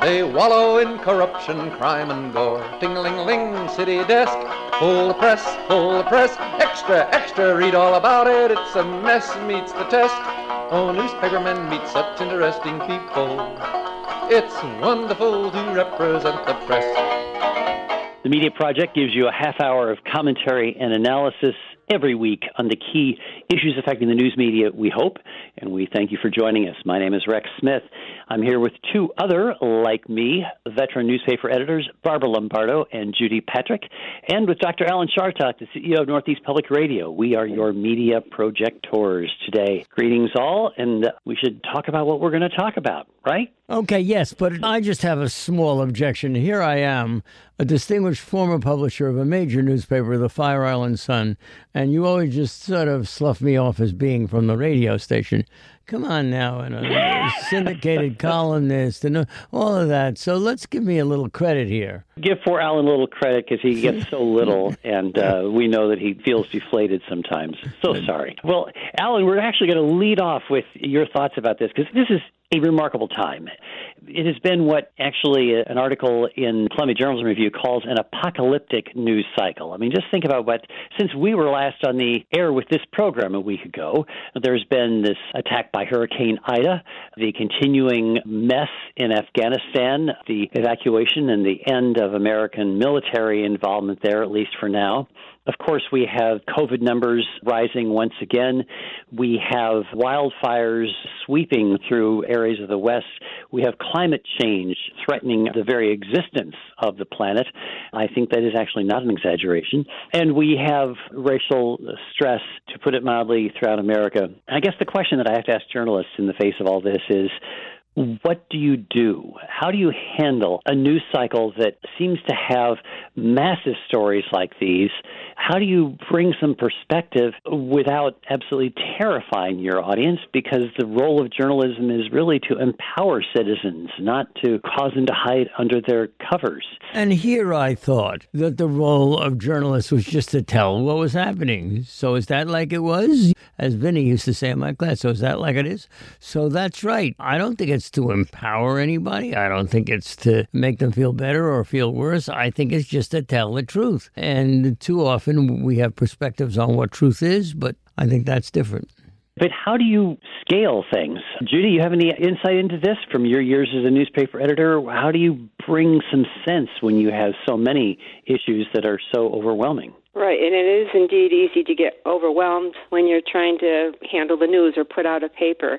They wallow in corruption, crime, and gore. Ting-ling-ling, city desk, full the press, full the press. Extra, extra, read all about it. It's a mess, meets the test. Oh, newspapermen meet such interesting people. It's wonderful to represent the press. The Media Project gives you a half hour of commentary and analysis every week on the key issues affecting the news media, we hope, and we thank you for joining us. My name is Rex Smith. I'm here with two other, like me, veteran newspaper editors, Barbara Lombardo and Judy Patrick, and with Dr. Alan Chartock, the CEO of Northeast Public Radio. We are your media projectors today. Greetings all, and we should talk about what we're going to talk about, right? Okay, yes, but I just have a small objection. Here I am, a distinguished former publisher of a major newspaper, the Fire Island Sun, and you always just sort of slough me off as being from the radio station. Come on now, and a syndicated columnist and all of that. So let's give me a little credit here. Give poor Alan a little credit because he gets so little, and uh, we know that he feels deflated sometimes. So sorry. Well, Alan, we're actually going to lead off with your thoughts about this because this is a remarkable time. It has been what actually uh, an article in Columbia Journalism Review calls an apocalyptic news cycle. I mean, just think about what, since we were last on the air with this program a week ago, there's been this attack by Hurricane Ida, the continuing mess in Afghanistan, the evacuation and the end of American military involvement there, at least for now. Of course, we have COVID numbers rising once again. We have wildfires sweeping through areas of the West. We have climate change threatening the very existence of the planet. I think that is actually not an exaggeration. And we have racial stress, to put it mildly, throughout America. I guess the question that I have to ask journalists in the face of all this is what do you do? How do you handle a news cycle that seems to have massive stories like these? How do you bring some perspective without absolutely terrifying your audience? Because the role of journalism is really to empower citizens, not to cause them to hide under their covers. And here I thought that the role of journalists was just to tell what was happening. So is that like it was? As Vinny used to say in my class, so is that like it is? So that's right. I don't think it's it's to empower anybody. I don't think it's to make them feel better or feel worse. I think it's just to tell the truth. And too often we have perspectives on what truth is, but I think that's different. But how do you scale things? Judy, you have any insight into this from your years as a newspaper editor? How do you bring some sense when you have so many issues that are so overwhelming? Right, and it is indeed easy to get overwhelmed when you're trying to handle the news or put out a paper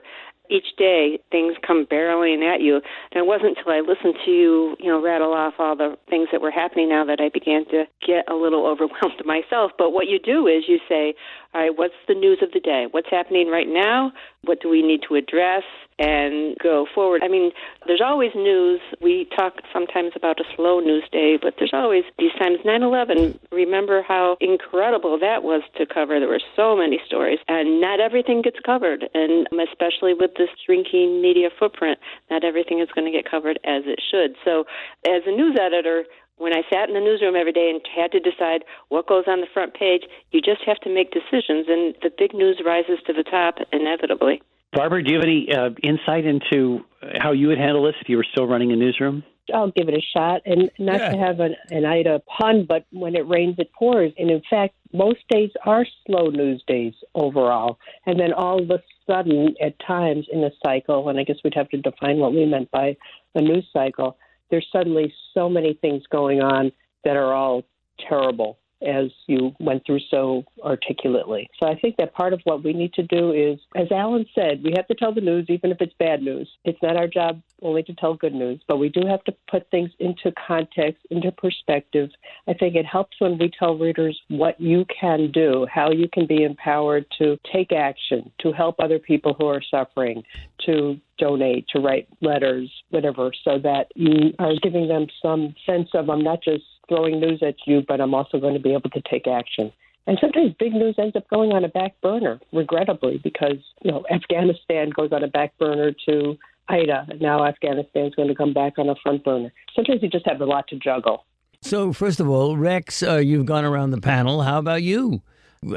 each day things come barreling at you. And it wasn't until I listened to you, you know, rattle off all the things that were happening now that I began to get a little overwhelmed myself. But what you do is you say, all right, what's the news of the day? What's happening right now? What do we need to address and go forward? I mean, there's always news. We talk sometimes about a slow news day, but there's always these times. 9 11, remember how incredible that was to cover. There were so many stories, and not everything gets covered. And especially with this shrinking media footprint, not everything is going to get covered as it should. So, as a news editor, when I sat in the newsroom every day and had to decide what goes on the front page, you just have to make decisions, and the big news rises to the top inevitably. Barbara, do you have any uh, insight into how you would handle this if you were still running a newsroom? I'll give it a shot, and not yeah. to have an, an Ida pun, but when it rains, it pours. And in fact, most days are slow news days overall. And then all of a sudden, at times in a cycle, and I guess we'd have to define what we meant by a news cycle, there's suddenly so many things going on that are all terrible as you went through so articulately. So I think that part of what we need to do is, as Alan said, we have to tell the news, even if it's bad news. It's not our job only to tell good news, but we do have to put things into context, into perspective. I think it helps when we tell readers what you can do, how you can be empowered to take action, to help other people who are suffering, to donate, to write letters, whatever, so that you are giving them some sense of I'm not just throwing news at you, but I'm also going to be able to take action. And sometimes big news ends up going on a back burner, regrettably, because you know Afghanistan goes on a back burner to Ida. And now Afghanistan is going to come back on a front burner. Sometimes you just have a lot to juggle. So, first of all, Rex, uh, you've gone around the panel. How about you?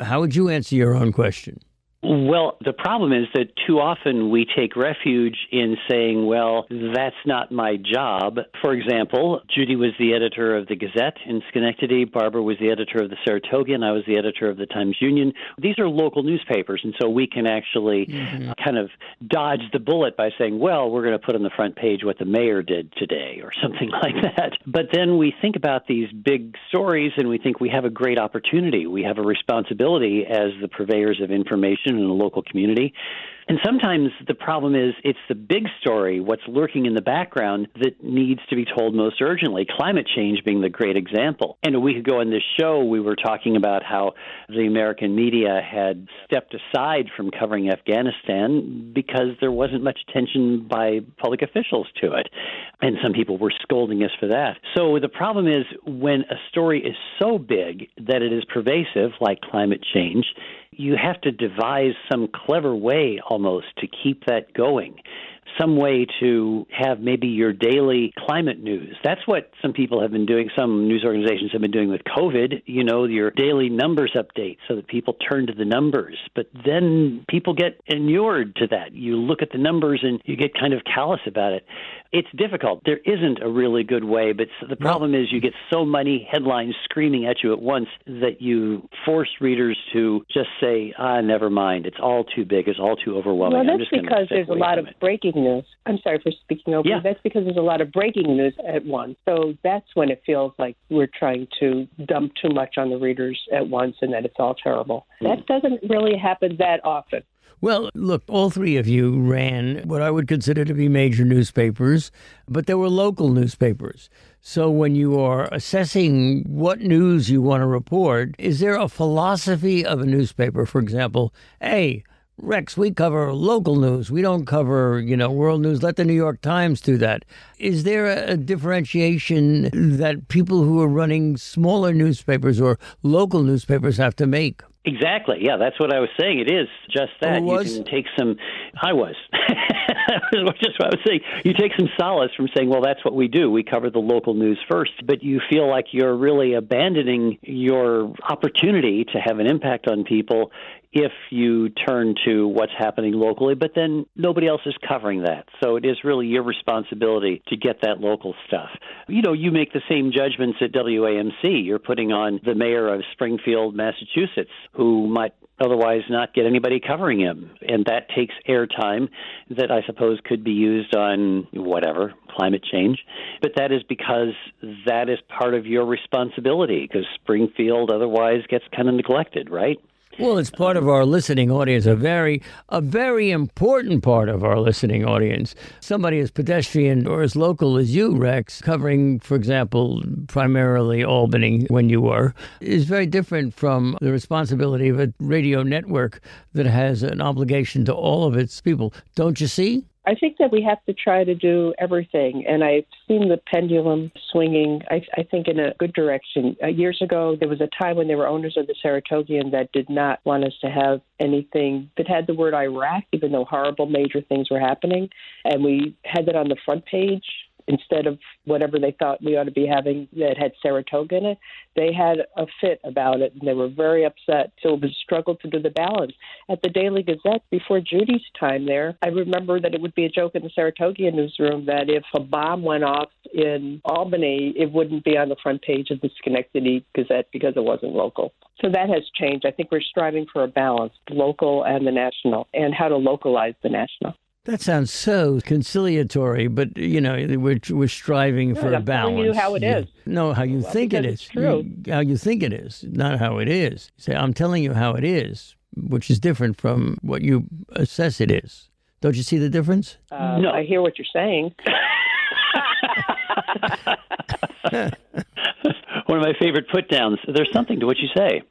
How would you answer your own question? Well, the problem is that too often we take refuge in saying, well, that's not my job. For example, Judy was the editor of the Gazette in Schenectady, Barbara was the editor of the Saratoga, and I was the editor of the Times Union. These are local newspapers, and so we can actually mm-hmm. kind of dodge the bullet by saying, well, we're going to put on the front page what the mayor did today or something like that. But then we think about these big stories and we think we have a great opportunity. We have a responsibility as the purveyors of information in the local community and sometimes the problem is it's the big story, what's lurking in the background, that needs to be told most urgently. Climate change being the great example. And a week ago on this show, we were talking about how the American media had stepped aside from covering Afghanistan because there wasn't much attention by public officials to it. And some people were scolding us for that. So the problem is when a story is so big that it is pervasive, like climate change, you have to devise some clever way almost to keep that going some way to have maybe your daily climate news. That's what some people have been doing, some news organizations have been doing with COVID, you know, your daily numbers update so that people turn to the numbers. But then people get inured to that. You look at the numbers and you get kind of callous about it. It's difficult. There isn't a really good way, but the problem is you get so many headlines screaming at you at once that you force readers to just say, ah, never mind. It's all too big. It's all too overwhelming. Well, that's because there's a lot of it. Breaking news. I'm sorry for speaking over. Yeah. That's because there's a lot of breaking news at once. So that's when it feels like we're trying to dump too much on the readers at once and that it's all terrible. Mm. That doesn't really happen that often. Well, look, all three of you ran what I would consider to be major newspapers, but there were local newspapers. So when you are assessing what news you want to report, is there a philosophy of a newspaper? For example, A, Rex, we cover local news. We don't cover, you know, world news. Let the New York Times do that. Is there a, differentiation that people who are running smaller newspapers or local newspapers have to make? Exactly. Yeah, that's what I was saying. It is just that. Who was? You can take some. I was. just what I was saying. You take some solace from saying, "Well, that's what we do. We cover the local news first. But you feel like you're really abandoning your opportunity to have an impact on people if you turn to what's happening locally, but then nobody else is covering that. So it is really your responsibility to get that local stuff. You know, you make the same judgments at WAMC. You're putting on the mayor of Springfield, Massachusetts, who might otherwise not get anybody covering him. And that takes airtime that I suppose could be used on whatever, climate change. But that is because that is part of your responsibility because Springfield otherwise gets kind of neglected, right? Well, it's part of our listening audience, a very, a very important part of our listening audience. Somebody as pedestrian or as local as you, Rex, covering, for example, primarily Albany when you were, is very different from the responsibility of a radio network that has an obligation to all of its people. Don't you see? I think that we have to try to do everything, and I've seen the pendulum swinging. I, I think in a good direction. Uh, years ago, there was a time when there were owners of the Saratogian that did not want us to have anything that had the word Iraq, even though horrible major things were happening, and we had that on the front page instead of whatever they thought we ought to be having that had Saratoga in it, they had a fit about it and they were very upset. So it was a struggle to do the balance. At the Daily Gazette, before Judy's time there, I remember that it would be a joke in the Saratoga newsroom that if a bomb went off in Albany, it wouldn't be on the front page of the Schenectady Gazette because it wasn't local. So that has changed. I think we're striving for a balance, local and the national, and how to localize the national. That sounds so conciliatory, but you know we're we're striving for I'm a balance. telling you how it is. No, how you Well, think it because it's true. You- how you think it is, not how it is. Say, I'm telling you how it is, which is different from what you assess it is. Don't you see the difference? Uh, No. I hear what you're saying. One of my favorite put downs. There's something to what you say.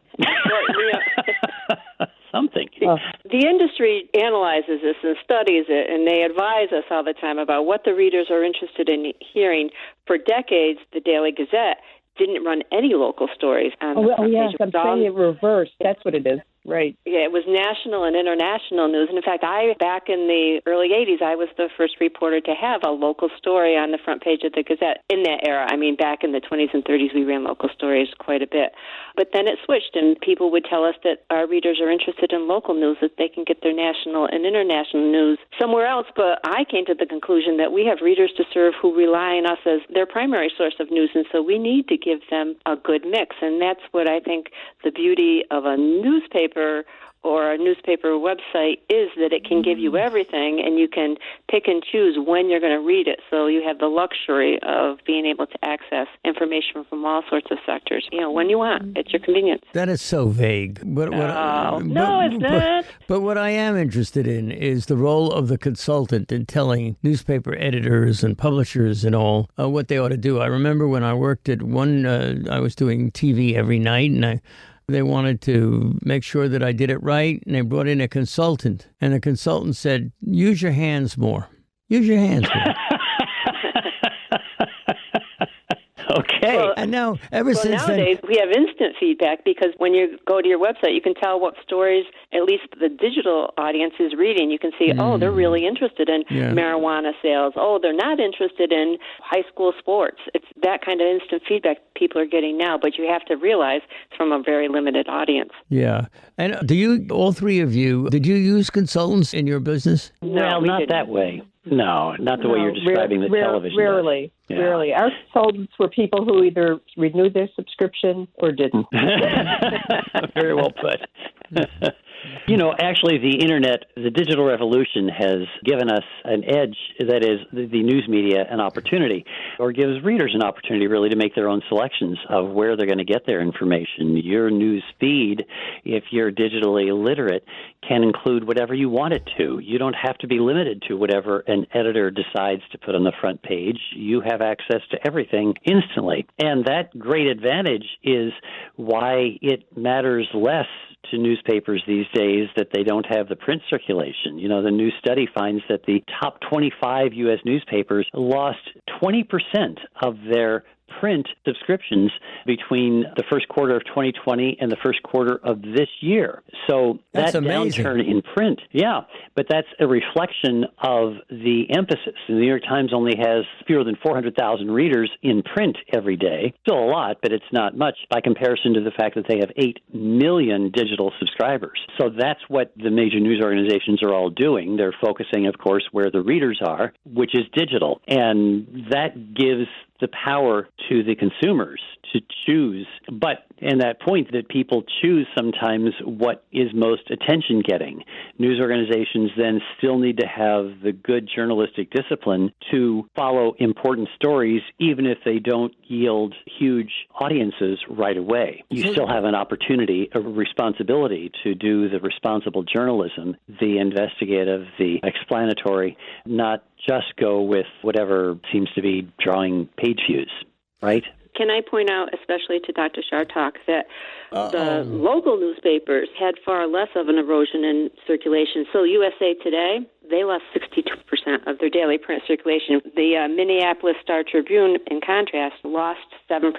Something. Oh. The industry analyzes this and studies it, and they advise us all the time about what the readers are interested in hearing. For decades, the Daily Gazette didn't run any local stories on Oh, the well, oh front yes, page. I'm It saying it reversed. That's what it is. Right. Yeah, it was national and international news. And in fact, I back in the early '80s, I was the first reporter to have a local story on the front page of the Gazette. In that era, I mean, back in the 20s and 30s, we ran local stories quite a bit. But then it switched, and people would tell us that our readers are interested in local news, that they can get their national and international news somewhere else. But I came to the conclusion that we have readers to serve who rely on us as their primary source of news, and so we need to give them a good mix. And that's what I think the beauty of a newspaper or a newspaper website is that it can give you everything and you can pick and choose when you're going to read it. So you have the luxury of being able to access information from all sorts of sectors, you know, when you want, at your convenience. That is so vague. But what, No, no, it's but- not. But what I am interested in is the role of the consultant in telling newspaper editors and publishers and all uh, what they ought to do. I remember when I worked at one, uh, I was doing TV every night, and I. They wanted to make sure that I did it right, and they brought in a consultant. And the consultant said, "Use your hands more. Use your hands more." Okay. Well, and now, ever Well, since then, nowadays we have instant feedback because when you go to your website, you can tell what stories at least the digital audience is reading. You can see, oh, they're really interested in Mm. Yeah. marijuana sales. Oh, they're not interested in high school sports. It's that kind of instant feedback people are getting now, but you have to realize it's from a very limited audience. yeah. And do you, all three of you, did you use consultants in your business? well, we not didn't. that way. No, not the way you're describing rare- the television. Rarely, Yeah. rarely. Our consultants were people who either renewed their subscription or didn't. Very well put. you know, actually, the internet, the digital revolution has given us an edge that is the, news media an opportunity, or gives readers an opportunity really to make their own selections of where they're going to get their information. Your news feed, if you're digitally literate, can include whatever you want it to. You don't have to be limited to whatever an editor decides to put on the front page. You have access to everything instantly. And that great advantage is why it matters less to newspapers these days that they don't have the print circulation. You know, the new study finds that the top 25 U.S. newspapers lost 20% of their print subscriptions between the first quarter of 2020 and the first quarter of this year. So That's that amazing. downturn in print, yeah, but that's a reflection of the emphasis. The New York Times only has fewer than 400,000 readers in print every day. Still a lot, but it's not much by comparison to the fact that they have 8 million digital subscribers. So that's what the major news organizations are all doing. They're focusing, of course, where the readers are, which is digital. And that gives the power to the consumers to choose. But and that point that people choose sometimes what is most attention getting. News organizations then still need to have the good journalistic discipline to follow important stories, even if they don't yield huge audiences right away. You mm-hmm. still have an opportunity, a responsibility to do the responsible journalism, the investigative, the explanatory, not just go with whatever seems to be drawing page views, right? Can I point out, especially to Dr. Chartock, that the local newspapers had far less of an erosion in circulation. So USA Today, they lost 62% of their daily print circulation. The uh, Minneapolis Star Tribune, in contrast, lost 7%.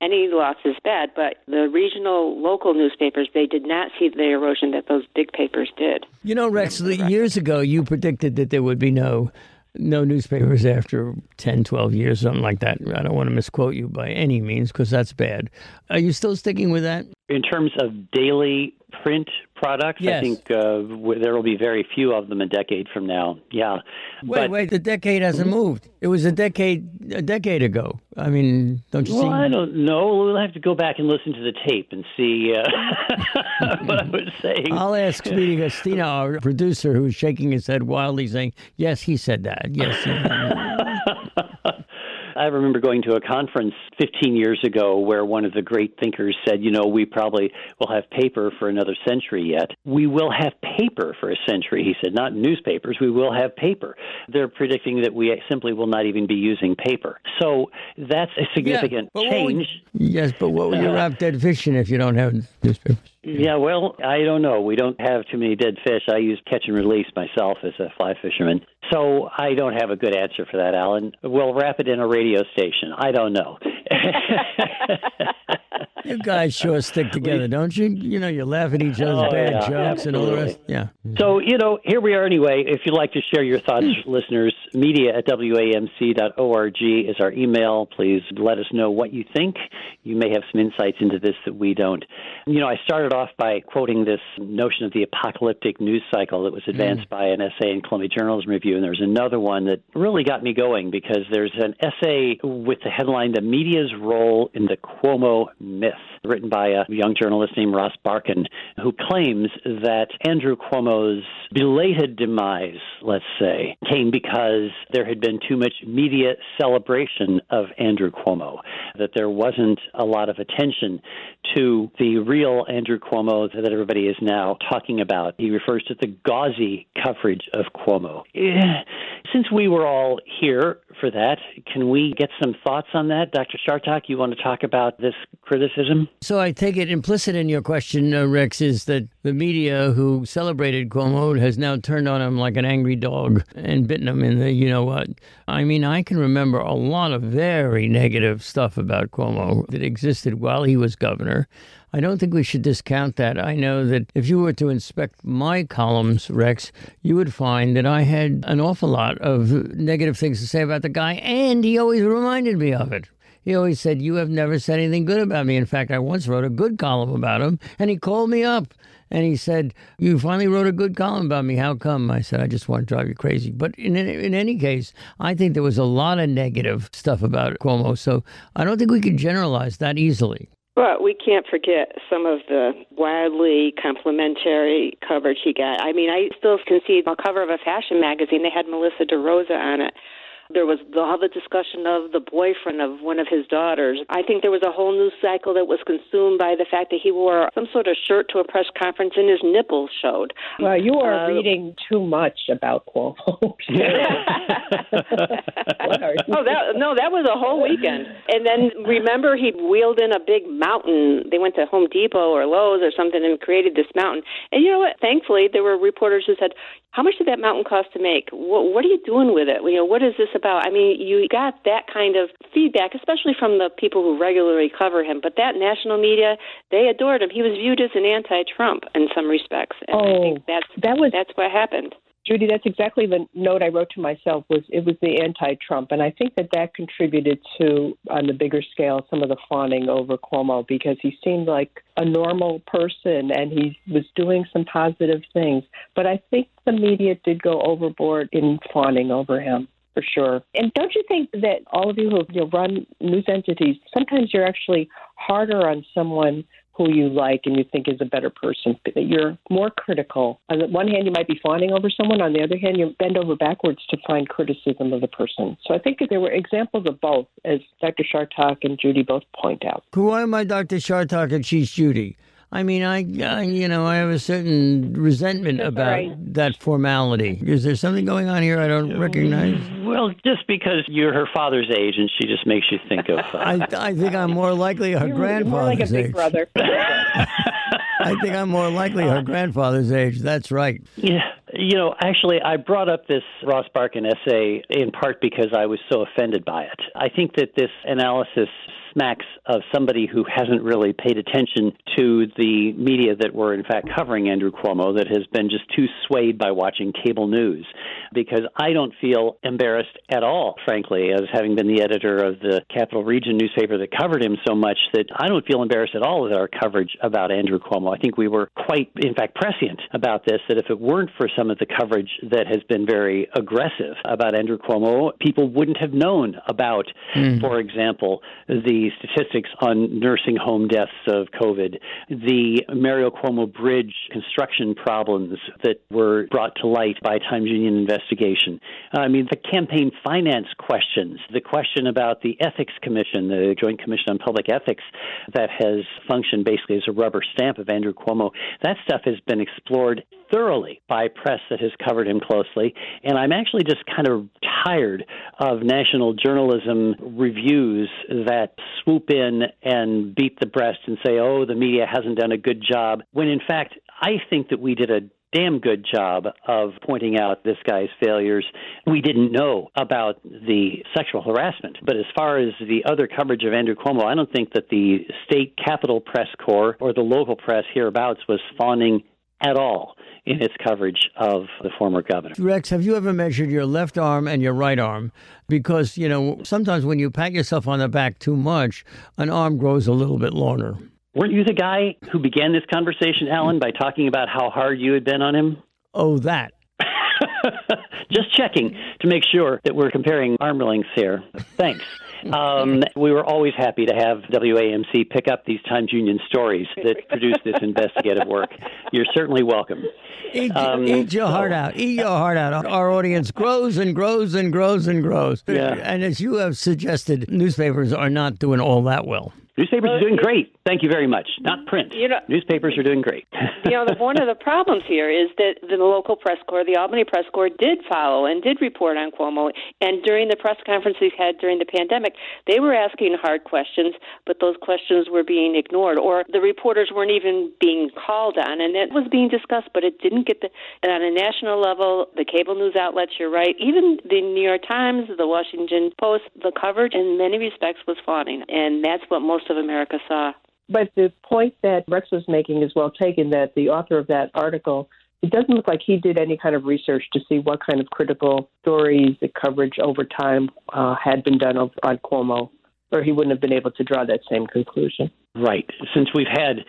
Any loss is bad, but the regional local newspapers, they did not see the erosion that those big papers did. You know, Rex, years ago you predicted that there would be no no newspapers after 10, 12 years, something like that. I don't want to misquote you by any means because that's bad. Are you still sticking with that? In terms of daily print products, Yes. I think uh, w- there will be very few of them a decade from now. Yeah. Wait, but, wait, the decade hasn't moved. It was a decade a decade ago. I mean, don't you Well, see? Well, I don't know. We'll have to go back and listen to the tape and see uh, what I was saying. I'll ask Speedy Gastina, our producer, who's shaking his head wildly, saying, "Yes, he said that. Yes." he- I remember going to a conference 15 years ago where one of the great thinkers said, you know, we probably will have paper for another century yet. We will have paper for a century, he said, not newspapers. We will have paper. They're predicting that we simply will not even be using paper. So that's a significant but what would- change. yes, but what would you uh, wrap dead fish in if you don't have newspapers? Yeah, well, I don't know. We don't have too many dead fish. I use catch and release myself as a fly fisherman. So I don't have a good answer for that, Alan. We'll wrap it in a radio station. I don't know. You guys sure stick together, don't you? You know, you laugh at each other's Oh, bad yeah, jokes and all the rest. Yeah. So, you know, here we are anyway. If you'd like to share your thoughts, mm. listeners, media at wamc.org is our email. Please let us know what you think. You may have some insights into this that we don't. You know, I started off by quoting this notion of the apocalyptic news cycle that was mm. advanced by an essay in Columbia Journalism Review, and there's another one that really got me going because there's an essay with the headline The Media's Role in the Cuomo Myth, written by a young journalist named Ross Barkan, who claims that Andrew Cuomo's belated demise, let's say, came because there had been too much media celebration of Andrew Cuomo, that there wasn't a lot of attention to the real Andrew Cuomo that everybody is now talking about. He refers to the gauzy coverage of Cuomo. Eh, Since we were all here for that, can we get some thoughts on that? Dr. Chartock, you want to talk about this criticism? So I take it implicit in your question, uh, Rex, is that the media who celebrated Cuomo has now turned on him like an angry dog and bitten him in the you know what. I mean, I can remember a lot of very negative stuff about Cuomo that existed while he was governor. I don't think we should discount that. I know that if you were to inspect my columns, Rex, you would find that I had an awful lot of negative things to say about the guy, and he always reminded me of it. He always said, You have never said anything good about me. In fact, I once wrote a good column about him, and he called me up and he said, You finally wrote a good column about me. How come? I said, I just want to drive you crazy. But in, in any case, I think there was a lot of negative stuff about Cuomo. So I don't think we can generalize that easily. But we can't forget some of the wildly complimentary coverage he got. I mean, I still can see a cover of a fashion magazine. They had Melissa DeRosa on it. There was the, all the discussion of the boyfriend of one of his daughters. I think there was a whole news cycle that was consumed by the fact that he wore some sort of shirt to a press conference and his nipples showed. Well, you are Uh, reading too much about Cuomo. What are you- Oh, that no, that was a whole weekend. And then remember, he wheeled in a big mountain. They went to Home Depot or Lowe's or something and created this mountain. And you know what? Thankfully, there were reporters who said, "How much did that mountain cost to make? What, what are you doing with it? You know, what is this about?" I mean, you got that kind of feedback, especially from the people who regularly cover him. But that national media, they adored him. He was viewed as an anti-Trump in some respects, and I Oh, think that's that was that's what happened. Judy, that's exactly the note I wrote to myself. Was it was the anti-Trump, and I think that that contributed to, on the bigger scale, some of the fawning over Cuomo because he seemed like a normal person and he was doing some positive things. But I think the media did go overboard in fawning over him for sure. And don't you think that all of you who you know, run news entities, sometimes you're actually harder on someone who you like and you think is a better person, that you're more critical. On the one hand, you might be fawning over someone. On the other hand, you bend over backwards to find criticism of the person. So I think there were examples of both, as Dr. Chartock and Judy both point out. Who am I Dr. Chartock and she's Judy? I mean, I, I, you know, I have a certain resentment That's about right. that formality. Is there something going on here I don't recognize? Well, just because you're her father's age and she just makes you think of. Uh, I, I think I'm more likely her more like a big age. brother. I think I'm more likely her grandfather's age. That's right. Yeah, you know, actually, I brought up this Ross Barkan essay in part because I was so offended by it. I think that this analysis smacks of somebody who hasn't really paid attention to the media that were, in fact, covering Andrew Cuomo, that has been just too swayed by watching cable news. Because I don't feel embarrassed at all, frankly, as having been the editor of the Capital Region newspaper that covered him so much, that I don't feel embarrassed at all with our coverage about Andrew Cuomo. I think we were quite, in fact, prescient about this, that if it weren't for some of the coverage that has been very aggressive about Andrew Cuomo, people wouldn't have known about, mm. for example, the statistics on nursing home deaths of COVID, the Mario Cuomo Bridge construction problems that were brought to light by Times Union investigation. I mean, the campaign finance questions, the question about the Ethics Commission, the Joint Commission on Public Ethics, that has functioned basically as a rubber stamp of Andrew Cuomo, that stuff has been explored thoroughly by press that has covered him closely. And I'm actually just kind of tired of national journalism reviews that swoop in and beat the breast and say, oh, the media hasn't done a good job, when in fact, I think that we did a damn good job of pointing out this guy's failures. We didn't know about the sexual harassment. But as far as the other coverage of Andrew Cuomo, I don't think that the state capital press corps or the local press hereabouts was fawning at all in its coverage of the former governor. Rex, have you ever measured your left arm and your right arm? Because, you know, sometimes when you pat yourself on the back too much, an arm grows a little bit longer. Weren't you the guy who began this conversation, Alan, by talking about how hard you had been on him? Oh, that. Just checking to make sure that we're comparing arm lengths here. Thanks. Um, we were always happy to have WAMC pick up these Times Union stories that produce this investigative work. You're certainly welcome. Eat, um, eat your heart out. Eat your heart out. Our audience grows and grows and grows and grows. Yeah. And as you have suggested, newspapers are not doing all that well. Newspapers are doing great. Thank you very much. Not print. You know, Newspapers are doing great. you know, the, one of the problems here is that the local press corps, the Albany press corps, did follow and did report on Cuomo. And during the press conference we had during the pandemic, they were asking hard questions, but those questions were being ignored, or the reporters weren't even being called on. And it was being discussed, but it didn't get the And on a national level. The cable news outlets, you're right, even the New York Times, the Washington Post, the coverage in many respects was fawning, and that's what most of America saw. But the point that Rex was making is well taken that the author of that article, it doesn't look like he did any kind of research to see what kind of critical stories, the coverage over time uh, had been done on Cuomo, or he wouldn't have been able to draw that same conclusion. Right. Since we've had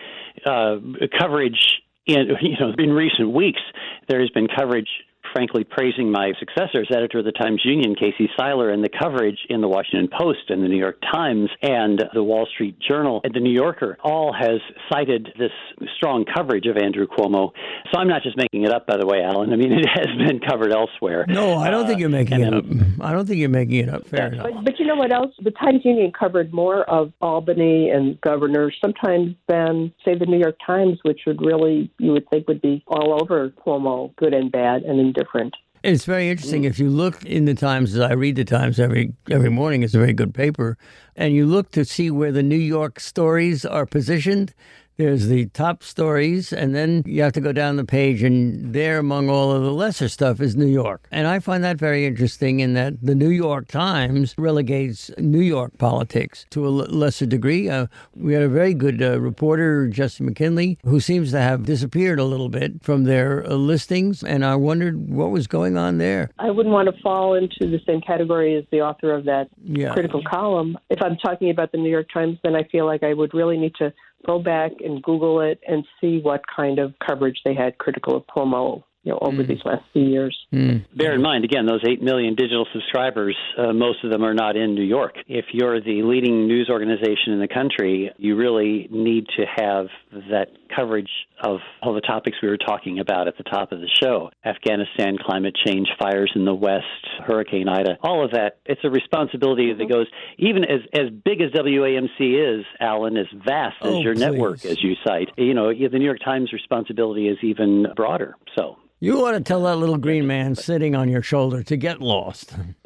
uh, coverage in you know in recent weeks, there has been coverage frankly praising my successor as editor of the Times Union, Casey Seiler, and the coverage in the Washington Post and the New York Times and the Wall Street Journal and the New Yorker all has cited this strong coverage of Andrew Cuomo. So I'm not just making it up, by the way, Alan. I mean, it has been covered elsewhere. No, I don't uh, think you're making it up. I don't think you're making it up. Fair enough. But, but you know what else? The Times Union covered more of Albany and governors sometimes than, say, the New York Times, which would really, you would think, would be all over Cuomo, good and bad and indifferent different. It's very interesting. If you look in the Times, as I read the Times every every morning, it's a very good paper, and you look to see where the New York stories are positioned. There's the top stories, and then you have to go down the page, and there, among all of the lesser stuff, is New York. And I find that very interesting in that the New York Times relegates New York politics to a lesser degree. Uh, we had a very good uh, reporter, Justin McKinley, who seems to have disappeared a little bit from their uh, listings, and I wondered what was going on there. I wouldn't want to fall into the same category as the author of that yeah. critical column. If I'm talking about the New York Times, then I feel like I would really need to go back and Google it and see what kind of coverage they had critical of Cuomo you know, over mm. these last few years. Mm. Bear in mind, again, those 8 million digital subscribers, uh, most of them are not in New York. If you're the leading news organization in the country, you really need to have that coverage of all the topics we were talking about at the top of the show Afghanistan, climate change, fires in the West, Hurricane Ida, all of that. It's a responsibility mm-hmm. that goes, even as, as big as WAMC is, Alan, as vast as oh, your please. network, as you cite, you know, the New York Times responsibility is even broader. So. You ought to tell that little green man sitting on your shoulder to get lost.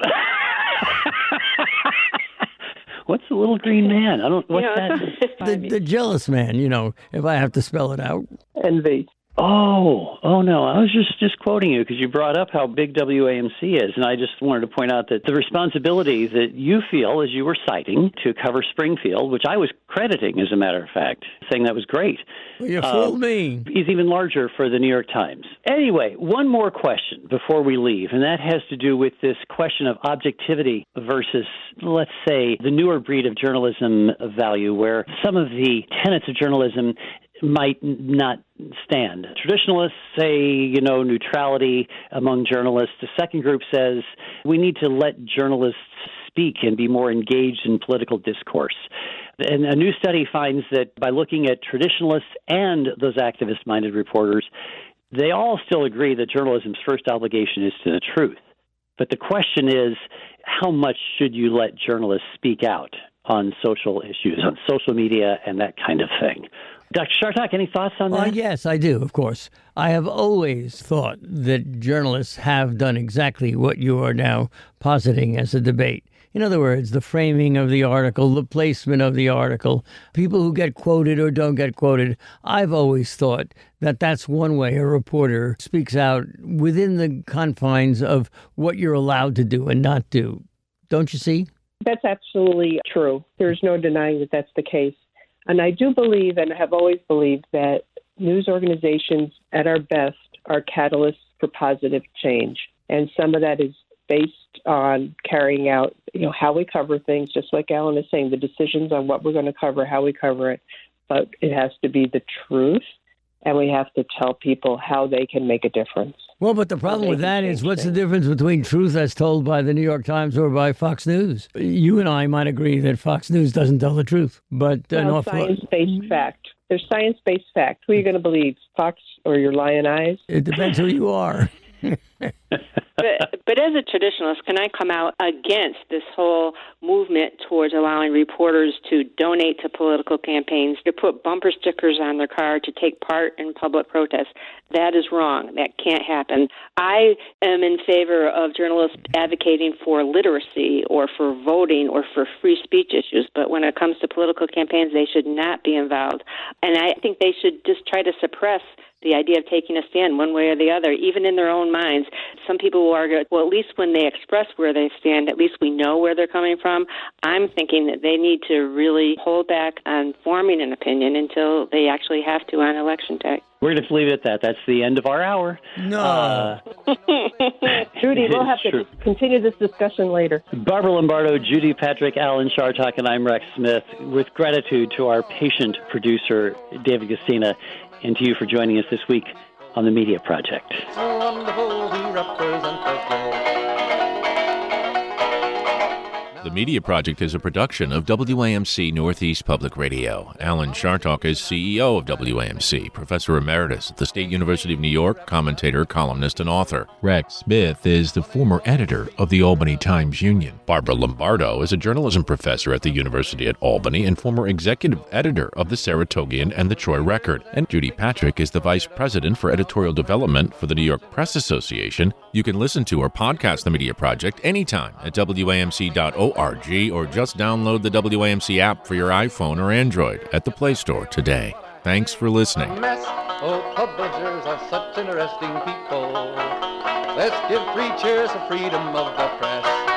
what's the little green man? I don't. What's that? the, the jealous man. You know, if I have to spell it out. Envy. Oh, oh no! I was just just quoting you because you brought up how big WAMC is, and I just wanted to point out that the responsibility that you feel, as you were citing, to cover Springfield, which I was crediting, as a matter of fact, saying that was great. Well, you fooled uh, me. Is even larger for the New York Times. Anyway, one more question before we leave, and that has to do with this question of objectivity versus, let's say, the newer breed of journalism value, where some of the tenets of journalism might not stand. Traditionalists say, you know, neutrality among journalists. The second group says we need to let journalists speak and be more engaged in political discourse. And a new study finds that by looking at traditionalists and those activist minded reporters, they all still agree that journalism's first obligation is to the truth. But the question is, how much should you let journalists speak out on social issues, on social media, and that kind of thing? Dr. Chartock, any thoughts on that? Uh, yes, I do, of course. I have always thought that journalists have done exactly what you are now positing as a debate. In other words, the framing of the article, the placement of the article, people who get quoted or don't get quoted. I've always thought that that's one way a reporter speaks out within the confines of what you're allowed to do and not do. Don't you see? That's absolutely true. There's no denying that that's the case. And I do believe and have always believed that news organizations at our best are catalysts for positive change. And some of that is based on carrying out, you know, how we cover things, just like Alan is saying, the decisions on what we're going to cover, how we cover it. But it has to be the truth, and we have to tell people how they can make a difference. Well, but the problem with that is what's the difference between truth as told by the New York Times or by Fox News? You and I might agree that Fox News doesn't tell the truth, but uh, well, science-based fact. There's science-based fact. Who are you going to believe, Fox or your lion eyes? It depends who you are. but, but as a traditionalist, can I come out against this whole movement towards allowing reporters to donate to political campaigns, to put bumper stickers on their car, to take part in public protests? That is wrong. That can't happen. I am in favor of journalists advocating for literacy or for voting or for free speech issues, but when it comes to political campaigns, they should not be involved. And I think they should just try to suppress the idea of taking a stand one way or the other, even in their own minds. Some people will argue, well, at least when they express where they stand, at least we know where they're coming from. I'm thinking that they need to really hold back on forming an opinion until they actually have to on election day. We're going to leave it at that. That's the end of our hour. No. Uh, Judy, we'll have to continue this discussion later. Barbara Lombardo, Judy Patrick, Alan Chartock, and I'm Rex Smith. With gratitude to our patient producer, David Gastina and to you for joining us this week on the Media Project. The Media Project is a production of WAMC Northeast Public Radio. Alan Chartock is CEO of WAMC, Professor Emeritus at the State University of New York, commentator, columnist, and author. Rex Smith is the former editor of the Albany Times Union. Barbara Lombardo is a journalism professor at the University at Albany and former executive editor of the Saratogian and the Troy Record. And Judy Patrick is the vice president for editorial development for the New York Press Association. You can listen to or podcast the Media Project anytime at WAMC.org WAMC.org or just download the WAMC app for your iPhone or Android at the Play Store today. Thanks for listening. Oh, publishers are such interesting people. Let's give three cheers for freedom of the press.